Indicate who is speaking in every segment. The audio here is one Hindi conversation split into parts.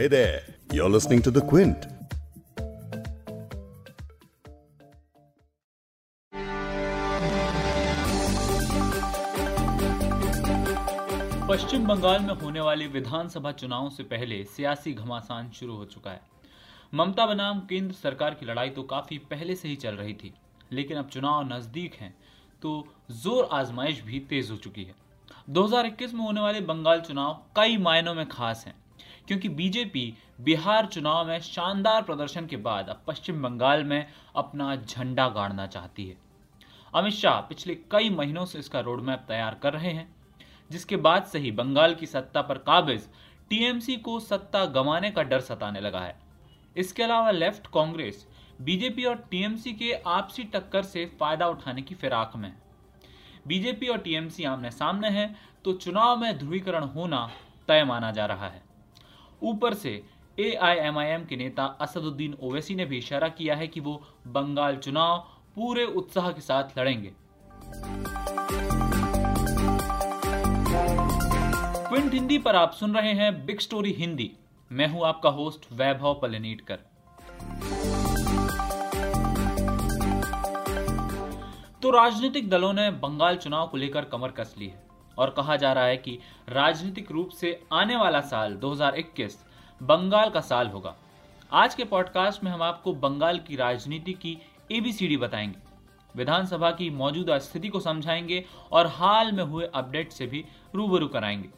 Speaker 1: Hey there, you're listening to The Quint.
Speaker 2: पश्चिम बंगाल में होने वाले विधानसभा चुनाव से पहले सियासी घमासान शुरू हो चुका है। ममता बनाम केंद्र सरकार की लड़ाई तो काफ़ी पहले से ही चल रही थी लेकिन अब चुनाव नज़दीक हैं तो ज़ोर आजमाइश भी तेज हो चुकी है। 2021 में होने वाले बंगाल चुनाव कई मायनों में खास हैं। क्योंकि बीजेपी बिहार चुनाव में शानदार प्रदर्शन के बाद अब पश्चिम बंगाल में अपना झंडा गाड़ना चाहती है। अमित शाह पिछले कई महीनों से इसका रोडमैप तैयार कर रहे हैं, जिसके बाद से ही बंगाल की सत्ता पर काबिज टीएमसी को सत्ता गंवाने का डर सताने लगा है। इसके अलावा लेफ़्ट कांग्रेस, बीजेपी और टीएमसी के आपसी टक्कर से फ़ायदा उठाने की फिराक में। बीजेपी और टीएमसी आमने सामने हैं तो चुनाव में ध्रुवीकरण होना तय माना जा रहा है। ऊपर से एआईएमआईएम के नेता असदुद्दीन ओवैसी ने भी इशारा किया है कि वो बंगाल चुनाव पूरे उत्साह के साथ लड़ेंगे। क्विंट हिंदी पर आप सुन रहे हैं बिग स्टोरी हिंदी मैं हूँ आपका होस्ट वैभव पलनीटकर। तो राजनीतिक दलों ने बंगाल चुनाव को लेकर कमर कस ली है। और कहा जा रहा है कि राजनीतिक रूप से आने वाला साल 2021 बंगाल का साल होगा। आज के पॉडकास्ट में हम आपको बंगाल की राजनीति की एबीसीडी बताएँगे। विधानसभा की मौजूदा स्थिति को समझाएँगे और हाल में हुए अपडेट से भी रूबरू कराएँगे।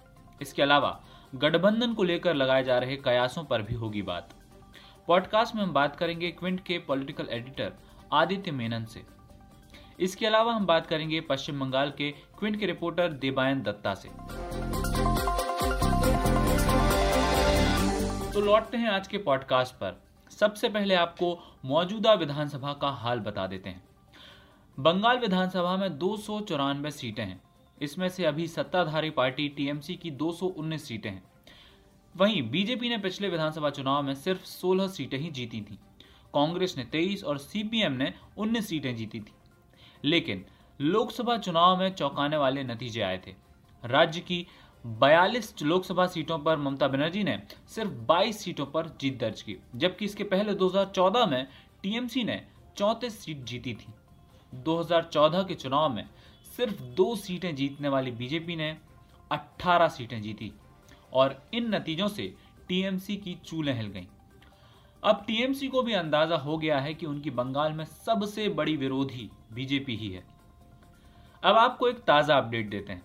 Speaker 2: इसके अलावा गठबंधन को लेकर लगाए जा रहे कयासों पर भी होगी बात। पॉडकास्ट में हम बात करेंगे क्विंट के पॉलिटिकल एडिटर आदित्य मेनन से। इसके अलावा हम बात करेंगे पश्चिम बंगाल के क्विंट के रिपोर्टर देबायन दत्ता से। तो लौटते हैं आज के पॉडकास्ट पर। सबसे पहले आपको मौजूदा विधानसभा का हाल बता देते हैं। बंगाल विधानसभा में दो सौ चौरानवे सीटें हैं। इसमें से अभी सत्ताधारी पार्टी टीएमसी की 219 सीटें हैं। वहीं बीजेपी ने पिछले विधानसभा चुनाव में सिर्फ़ 16 सीटें ही जीती थी। कांग्रेस ने 23 और सीपीएम ने 19 सीटें जीती थी। लेकिन लोकसभा चुनाव में चौंकाने वाले नतीजे आए थे। राज्य की 42 लोकसभा सीटों पर ममता बनर्जी ने सिर्फ़ 22 सीटों पर जीत दर्ज की, जबकि इसके पहले 2014 में टीएमसी ने 34 सीट जीती थी। 2014 के चुनाव में सिर्फ़ दो सीटें जीतने वाली बीजेपी ने 18 सीटें जीती और इन नतीजों से टीएमसी की चूलें हिल गईं। अब टीएमसी को भी अंदाज़ा हो गया है कि उनकी बंगाल में सबसे बड़ी विरोधी बीजेपी ही है। अब आपको एक ताज़ा अपडेट देते हैं।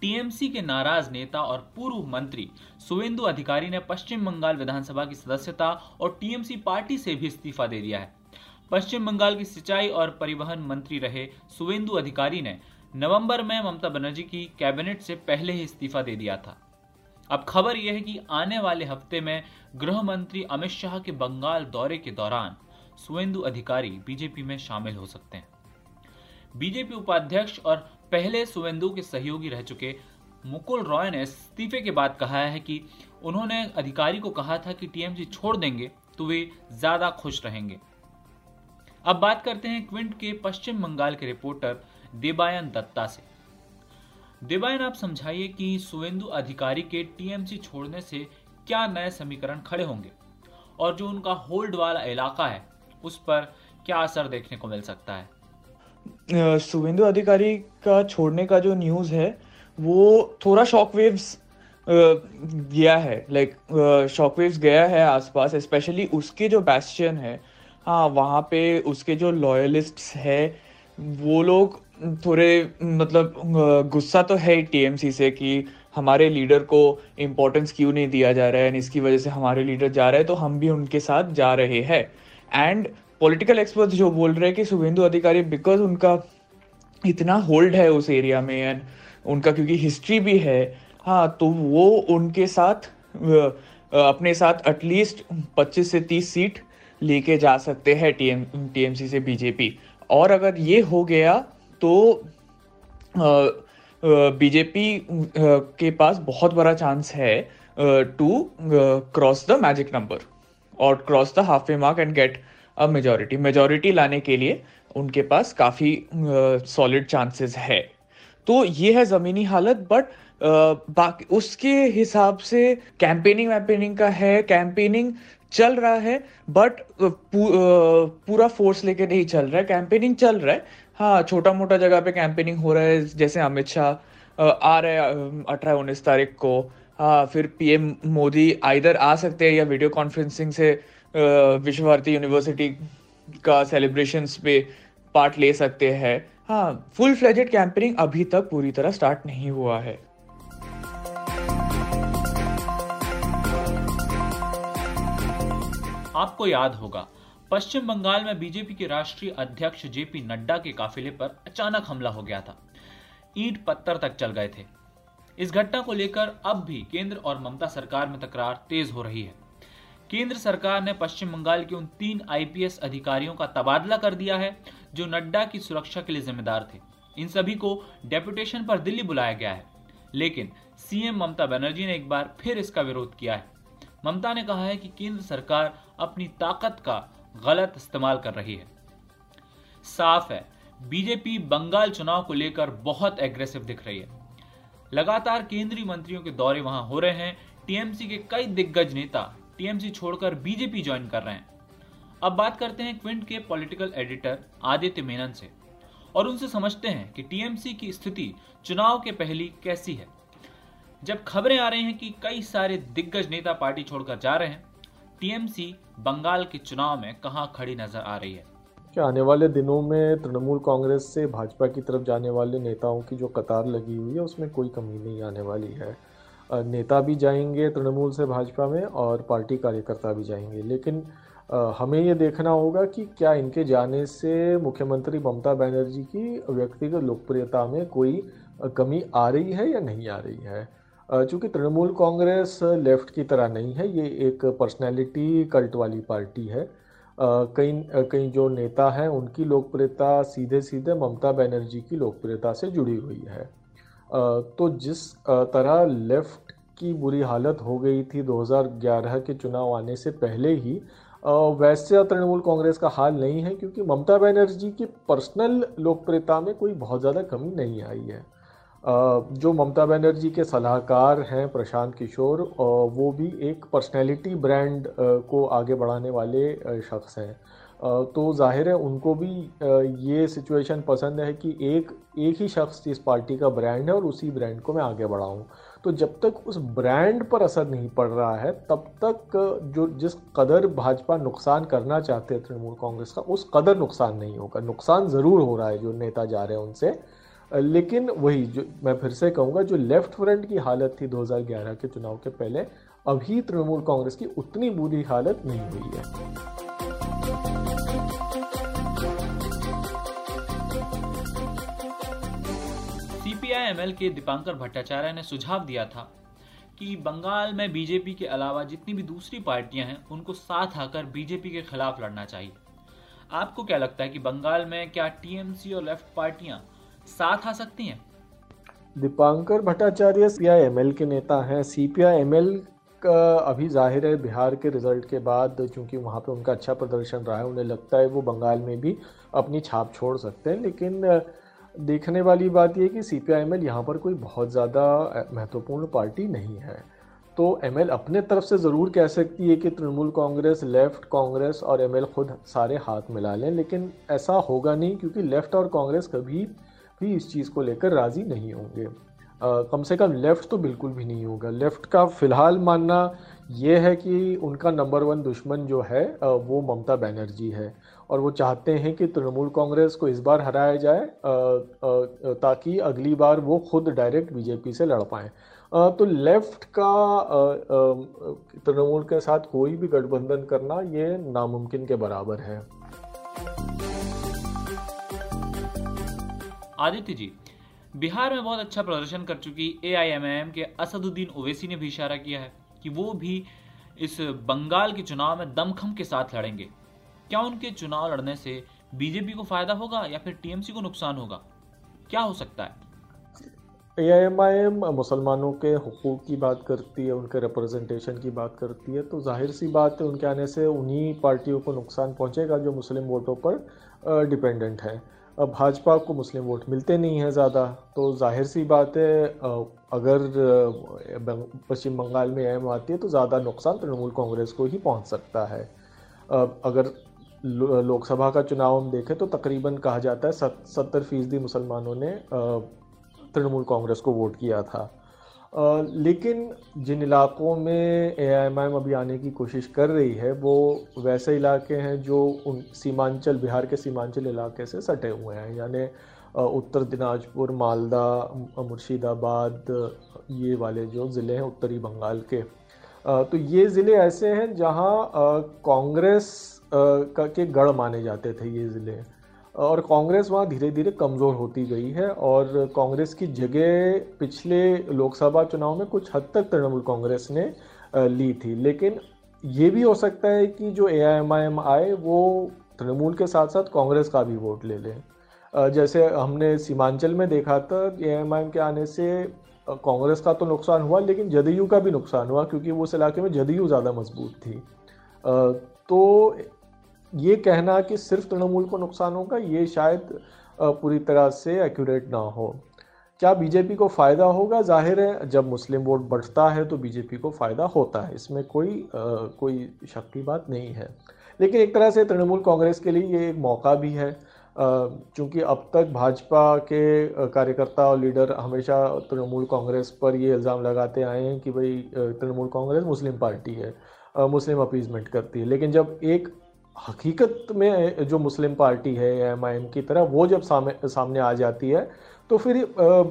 Speaker 2: टीएमसी के नाराज़ नेता और पूर्व मंत्री सुवेंदु अधिकारी ने पश्चिम बंगाल विधानसभा की सदस्यता और टीएमसी पार्टी से भी इस्तीफा दे दिया है। पश्चिम बंगाल की सिंचाई और परिवहन मंत्री रहे सुवेंदु अधिकारी ने नवंबर में ममता बनर्जी की कैबिनेट से पहले ही इस्तीफा दे दिया था। अब खबर यह है कि आने वाले हफ़्ते में गृह मंत्री अमित शाह के बंगाल दौरे के दौरान सुवेंदु अधिकारी बीजेपी में शामिल हो सकते हैं। बीजेपी उपाध्यक्ष और पहले सुवेंदु के सहयोगी रह चुके मुकुल रॉय ने इस्तीफे के बाद कहा है कि उन्होंने अधिकारी को कहा था कि टीएमसी छोड़ देंगे तो वे ज़्यादा खुश रहेंगे। अब बात करते हैं क्विंट के पश्चिम बंगाल के रिपोर्टर देबायन दत्ता से। देबायन आप समझाइए कि सुवेंदु अधिकारी के टीएमसी छोड़ने से क्या नए समीकरण खड़े होंगे? और जो उनका होल्ड वाला इलाका है, उस पर क्या असर देखने को मिल सकता
Speaker 3: है? सुवेंदु अधिकारी का छोड़ने का जो न्यूज़ है, वो थोड़ा शॉक वेव्स गया है. लाइक शॉक वेव्स गया है आसपास स्पेशली उसके जो बैस्टियन है हाँ वहाँ पे उसके जो लॉयलिस्ट है, वो लोग थोड़े मतलब गुस्सा तो है टीएमसी से कि हमारे लीडर को इम्पोर्टेंस क्यों नहीं दिया जा रहा है एंड इसकी वजह से हमारे लीडर जा रहे हैं तो हम भी उनके साथ जा रहे हैं। एंड पॉलिटिकल एक्सपर्ट्स जो बोल रहे हैं कि शुभेंदु अधिकारी बिकॉज़ उनका इतना होल्ड है उस एरिया में एंड उनका क्योंकि हिस्ट्री भी है हाँ तो वो उनके साथ अपने साथ एटलीस्ट 25 से 30 सीट लेके जा सकते हैं टीएम टीएमसी से बीजेपी और अगर ये हो गया तो बीजेपी के पास बहुत बड़ा चांस है to cross the magic number और cross the halfway mark and get a majority majority लाने के लिए उनके पास काफ़ी सॉलिड चांसेस है। तो ये है ज़मीनी हालत बट बाकी, उसके हिसाब से कैंपेनिंग वैम्पेनिंग का है। कैंपेनिंग चल रहा है बट पू, पूरा फोर्स लेके नहीं चल रहा है कैंपेनिंग चल रहा है। हाँ छोटा मोटा जगह पे कैंपेनिंग हो रहा है जैसे अमित शाह आ रहे हैं अठारह उन्नीस तारीख को। हाँ फिर पीएम मोदी आइधर आ सकते हैं या वीडियो कॉन्फ्रेंसिंग से विश्व भारती यूनिवर्सिटी का सेलिब्रेशंस पे पार्ट ले सकते हैं। हाँ फुल फ्लेजेड कैंपेनिंग अभी तक पूरी तरह स्टार्ट नहीं हुआ है।
Speaker 2: आपको याद होगा, पश्चिम बंगाल में बीजेपी के राष्ट्रीय अध्यक्ष जेपी नड्डा के काफिले पर अचानक हमला हो गया था। ईट पत्थर तक चल गए थे। इस घटना को लेकर अब भी केंद्र और ममता सरकार में तकरार तेज हो रही है। केंद्र सरकार ने पश्चिम बंगाल के उन तीन आईपीएस अधिकारियों का तबादला कर दिया है, जो नड्डा की सुरक्षा के लिए जिम्मेदार थे। इन सभी को डेपुटेशन पर दिल्ली बुलाया गया है। लेकिन सीएम ममता बनर्जी ने एक बार फिर इसका विरोध किया है। ममता ने कहा है कि केंद्र सरकार अपनी ताकत का गलत इस्तेमाल कर रही है। साफ़ है, बीजेपी बंगाल चुनाव को लेकर बहुत एग्रेसिव दिख रही है। लगातार केंद्रीय मंत्रियों के दौरे वहाँ हो रहे हैं। टीएमसी के कई दिग्गज नेता टीएमसी छोड़कर बीजेपी ज्वाइन कर रहे हैं। अब बात करते हैं क्विंट के पॉलिटिकल एडिटर आदित्य मेनन से। और उनसे समझते हैं कि टीएमसी की स्थिति चुनाव के पहली कैसी है। जब खबरें आ रही हैं कि कई सारे दिग्गज नेता पार्टी छोड़कर जा रहे हैं, टीएमसी बंगाल के चुनाव में कहाँ खड़ी नज़र आ रही है?
Speaker 4: क्या आने वाले दिनों में तृणमूल कांग्रेस से भाजपा की तरफ़ जाने वाले नेताओं की जो कतार लगी हुई है, उसमें कोई कमी नहीं आने वाली है। नेता भी जाएँगे तृणमूल से भाजपा में और पार्टी कार्यकर्ता भी जाएँगे, लेकिन हमें ये देखना होगा कि क्या इनके जाने से मुख्यमंत्री ममता बनर्जी की व्यक्तिगत लोकप्रियता में कोई कमी आ रही है या नहीं आ रही है। चूँकि तृणमूल कांग्रेस लेफ़्ट की तरह नहीं है, ये एक पर्सनैलिटी कल्ट वाली पार्टी है। कई कई जो नेता हैं, उनकी लोकप्रियता सीधे सीधे ममता बनर्जी की लोकप्रियता से जुड़ी हुई है। तो जिस तरह लेफ़्ट की बुरी हालत हो गई थी 2011 के चुनाव आने से पहले ही वैसे तृणमूल कांग्रेस का हाल नहीं है, क्योंकि ममता बनर्जी की पर्सनल लोकप्रियता में कोई बहुत ज़्यादा कमी नहीं आई है। जो ममता बनर्जी के सलाहकार हैं प्रशांत किशोर वो भी एक पर्सनैलिटी ब्रांड को आगे बढ़ाने वाले शख्स हैं। तो ज़ाहिर है उनको भी ये सिचुएशन पसंद है कि एक एक ही शख्स इस पार्टी का ब्रांड है और उसी ब्रांड को मैं आगे बढ़ाऊँ। तो जब तक उस ब्रांड पर असर नहीं पड़ रहा है, तब तक जो, जिस कदर भाजपा नुकसान करना चाहते हैं तृणमूल कांग्रेस का, उस कदर नुकसान नहीं होगा। नुकसान ज़रूर हो रहा है जो नेता जा रहे हैं उनसे। लेकिन वही जो मैं फिर से कहूँगा, जो लेफ़्ट फ्रंट की हालत थी 2011 के चुनाव के पहले, अभी तृणमूल कांग्रेस की उतनी बुरी हालत नहीं हुई है।
Speaker 2: सीपीआईएमएल के दीपांकर भट्टाचार्य ने सुझाव दिया था कि बंगाल में बीजेपी के अलावा जितनी भी दूसरी पार्टियाँ हैं, उनको साथ आकर बीजेपी के खिलाफ लड़ना चाहिए। आपको क्या लगता है कि बंगाल में क्या टीएमसी और लेफ़्ट पार्टियाँ साथ आ सकती हैं?
Speaker 4: दीपांकर भट्टाचार्य सी एम के नेता हैं। C P I M L का अभी ज़ाहिर है बिहार के रिज़ल्ट के बाद चूँकि वहाँ पे उनका अच्छा प्रदर्शन रहा है, उन्हें लगता है वो बंगाल में भी अपनी छाप छोड़ सकते हैं। लेकिन देखने वाली बात यह कि C P I M L यहाँ पर कोई बहुत ज़्यादा महत्वपूर्ण पार्टी नहीं है। तो एम एल अपने तरफ़ से ज़रूर कह सकती है कि तृणमूल कांग्रेस, लेफ़्ट कांग्रेस और एम एल खुद सारे हाथ मिला लें, लेकिन ऐसा होगा नहीं, क्योंकि लेफ़्ट और कांग्रेस कभी भी इस चीज़ को लेकर राज़ी नहीं होंगे। कम से कम लेफ़्ट तो बिल्कुल भी नहीं होगा। लेफ़्ट का फ़िलहाल मानना ये है कि उनका नंबर वन दुश्मन जो है वो ममता बनर्जी है। और वो चाहते हैं कि तृणमूल कांग्रेस को इस बार हराया जाए ताकि अगली बार वो खुद डायरेक्ट बीजेपी से लड़ पाएँ। तो लेफ़्ट का तृणमूल के साथ कोई भी गठबंधन करना ये नामुमकिन के बराबर है।
Speaker 2: आदित्य जी, बिहार में बहुत अच्छा प्रदर्शन कर चुकी ए के असदुद्दीन ओवैसी ने भी इशारा किया है कि वो भी इस बंगाल के चुनाव में दमखम के साथ लड़ेंगे। क्या उनके चुनाव लड़ने से बीजेपी को फ़ायदा होगा या फिर टीएमसी को नुकसान होगा? क्या हो सकता है?
Speaker 4: ए मुसलमानों के हकूक़ की बात करती है, उनके रिप्रेजेंटेशन की बात करती है तो ज़ाहिर सी बात है, उनके आने से उन्हीं पार्टियों को नुकसान पहुंचेगा जो मुस्लिम वोटों पर डिपेंडेंट है। भाजपा को मुस्लिम वोट मिलते नहीं हैं ज़्यादा तो ज़ाहिर सी बात है अगर पश्चिम बंगाल में एम आती है तो ज़्यादा नुकसान तृणमूल कांग्रेस को ही पहुँच सकता है। अगर लोकसभा का चुनाव हम देखें तो तकरीबन कहा जाता है सत्तर फ़ीसदी मुसलमानों ने तृणमूल कांग्रेस को वोट किया था। लेकिन जिन इलाकों में ए अभी आने की कोशिश कर रही है, वो वैसे इलाके हैं जो उन सीमांचल, बिहार के सीमांचल इलाके से सटे हुए हैं। यानी उत्तर दिनाजपुर, मालदा मुर्शिदाबाद, ये वाले जो ज़िले हैं उत्तरी बंगाल के। तो ये ज़िले ऐसे हैं जहाँ कांग्रेस का के गढ़ माने जाते थे ये ज़िले। और कांग्रेस वहाँ धीरे धीरे कमज़ोर होती गई है और कांग्रेस की जगह पिछले लोकसभा चुनाव में कुछ हद तक तृणमूल कांग्रेस ने ली थी। लेकिन ये भी हो सकता है कि जो ए आए, वो तृणमूल के साथ साथ कांग्रेस का भी वोट ले लें। जैसे हमने सीमांचल में देखा था ए के आने से कांग्रेस का तो नुकसान हुआ, लेकिन जदयू का भी नुकसान हुआ, क्योंकि उस इलाके में जदयू ज़्यादा मज़बूत थी। तो ये कहना कि सिर्फ़ तृणमूल को नुकसान होगा ये शायद पूरी तरह से एक्यूरेट ना हो। क्या बीजेपी को फ़ायदा होगा? ज़ाहिर है जब मुस्लिम वोट बढ़ता है तो बीजेपी को फ़ायदा होता है। इसमें कोई आ, कोई शक की बात नहीं है। लेकिन एक तरह से तृणमूल कांग्रेस के लिए ये एक मौका भी है। क्योंकि अब तक भाजपा के कार्यकर्ता और लीडर हमेशा तृणमूल कांग्रेस पर ये इल्ज़ाम लगाते आए हैं कि भाई तृणमूल कांग्रेस मुस्लिम पार्टी है मुस्लिम अपीजमेंट करती है। लेकिन जब एक हकीकत में जो मुस्लिम पार्टी है एम आई एम की तरह, वो जब सामने सामने आ जाती है तो फिर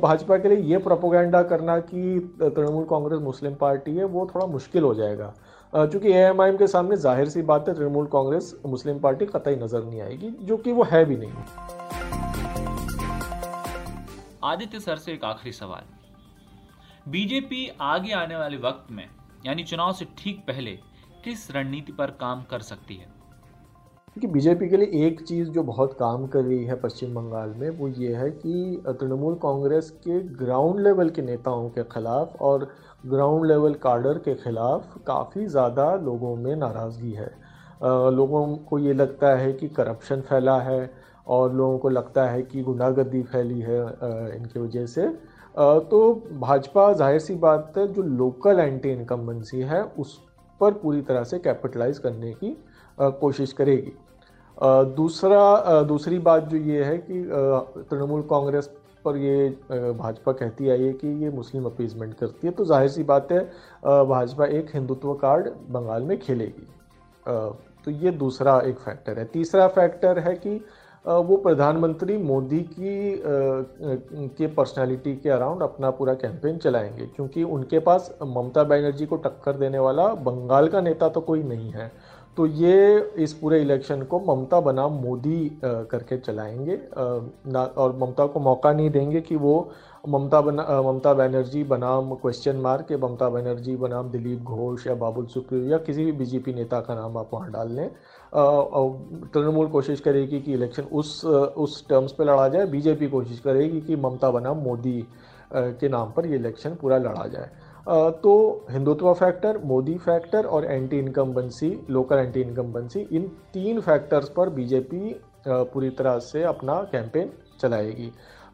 Speaker 4: भाजपा के लिए ये प्रोपोगंडा करना कि तृणमूल कांग्रेस मुस्लिम पार्टी है, वो थोड़ा मुश्किल हो जाएगा। चूँकि ए एम आई एम के सामने ज़ाहिर सी बात है, तृणमूल कांग्रेस मुस्लिम पार्टी कतई नज़र नहीं आएगी, जो कि वो है भी नहीं।
Speaker 2: आदित्य सर से एक आखिरी सवाल। बीजेपी आगे आने वाले वक्त में, यानी चुनाव से ठीक पहले, किस रणनीति पर काम कर सकती है?
Speaker 4: क्योंकि बीजेपी के लिए एक चीज़ जो बहुत काम कर रही है पश्चिम बंगाल में, वो ये है कि तृणमूल कांग्रेस के ग्राउंड लेवल के नेताओं के खिलाफ और ग्राउंड लेवल कार्डर के खिलाफ काफ़ी ज़्यादा लोगों में नाराज़गी है। लोगों को ये लगता है कि करप्शन फैला है और लोगों को लगता है कि गुंडागर्दी फैली है इनकी वजह से। तो भाजपा, ज़ाहिर सी बात है, जो लोकल एंटी इनकम्बेंसी है, उस पर पूरी तरह से कैपिटलाइज करने की कोशिश करेगी। दूसरा दूसरी बात जो ये है कि तृणमूल कांग्रेस पर ये भाजपा कहती आई है कि ये मुस्लिम अपीजमेंट करती है तो ज़ाहिर सी बात है भाजपा एक हिंदुत्व कार्ड बंगाल में खेलेगी। तो ये दूसरा एक फैक्टर है। तीसरा फैक्टर है कि वो प्रधानमंत्री मोदी की के पर्सनालिटी के अराउंड अपना पूरा कैंपेन चलाएँगे, क्योंकि उनके पास ममता बनर्जी को टक्कर देने वाला बंगाल का नेता तो कोई नहीं है। तो ये इस पूरे इलेक्शन को ममता बनाम मोदी करके चलाएँगे। ना, और ममता को मौका नहीं देंगे कि वो ममता बना ममता बनर्जी बनाम क्वेश्चन मार्क के ममता बनर्जी बनाम दिलीप घोष या बाबुल सुप्रियो या किसी भी बीजेपी नेता का नाम आप वहाँ डाल लें। तृणमूल कोशिश करेगी कि इलेक्शन उस उस टर्म्स पे लड़ा जाए। बीजेपी कोशिश करेगी कि ममता बनाम मोदी के नाम पर ये इलेक्शन पूरा लड़ा जाए। तो हिंदुत्व फैक्टर मोदी फैक्टर और anti incumbency local anti incumbency इन तीन फैक्टर्स पर बीजेपी पूरी तरह से अपना कैंपेन चलाएगी।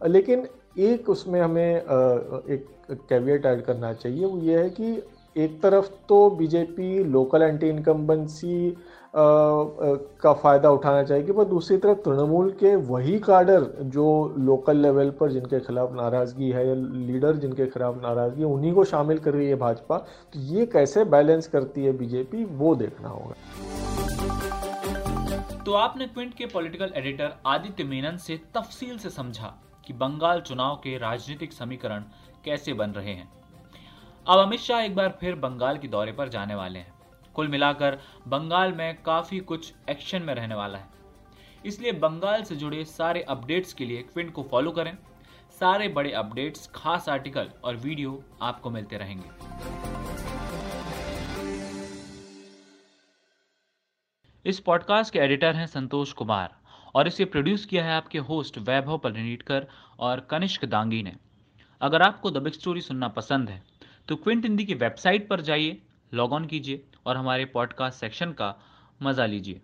Speaker 4: लेकिन एक उसमें हमें एक कैवियट ऐड करना चाहिए, वो ये है कि एक तरफ़ तो बीजेपी लोकल एंटी इनकम्बेंसी का फ़ायदा उठाना चाहेगी, पर दूसरी तरफ़ तृणमूल के वही काडर जो लोकल लेवल पर जिनके खिलाफ नाराज़गी है लीडर जिनके खिलाफ नाराज़गी है, उन्हीं को शामिल कर रही है भाजपा। तो ये कैसे बैलेंस करती है बीजेपी वो देखना होगा।
Speaker 2: तो आपने क्विंट के पॉलिटिकल एडिटर आदित्य मेनन से तफसील से समझा कि बंगाल चुनाव के राजनीतिक समीकरण कैसे बन रहे हैं। अब अमित शाह एक बार फिर बंगाल के दौरे पर जाने वाले हैं। कुल मिलाकर बंगाल में काफ़ी कुछ एक्शन में रहने वाला है। इसलिए बंगाल से जुड़े सारे अपडेट्स के लिए क्विंट को फॉलो करें। सारे बड़े अपडेट्स खास आर्टिकल और वीडियो आपको मिलते रहेंगे। इस पॉडकास्ट के एडिटर हैं संतोष कुमार और इसे प्रोड्यूस किया है आपके होस्ट वैभव परिणीटकर और कनिष्क दांगी ने। अगर आपको द बिग स्टोरी सुनना पसंद है तो क्विंट हिंदी की वेबसाइट पर जाइए लॉग ऑन कीजिए और हमारे पॉडकास्ट सेक्शन का मज़ा लीजिए।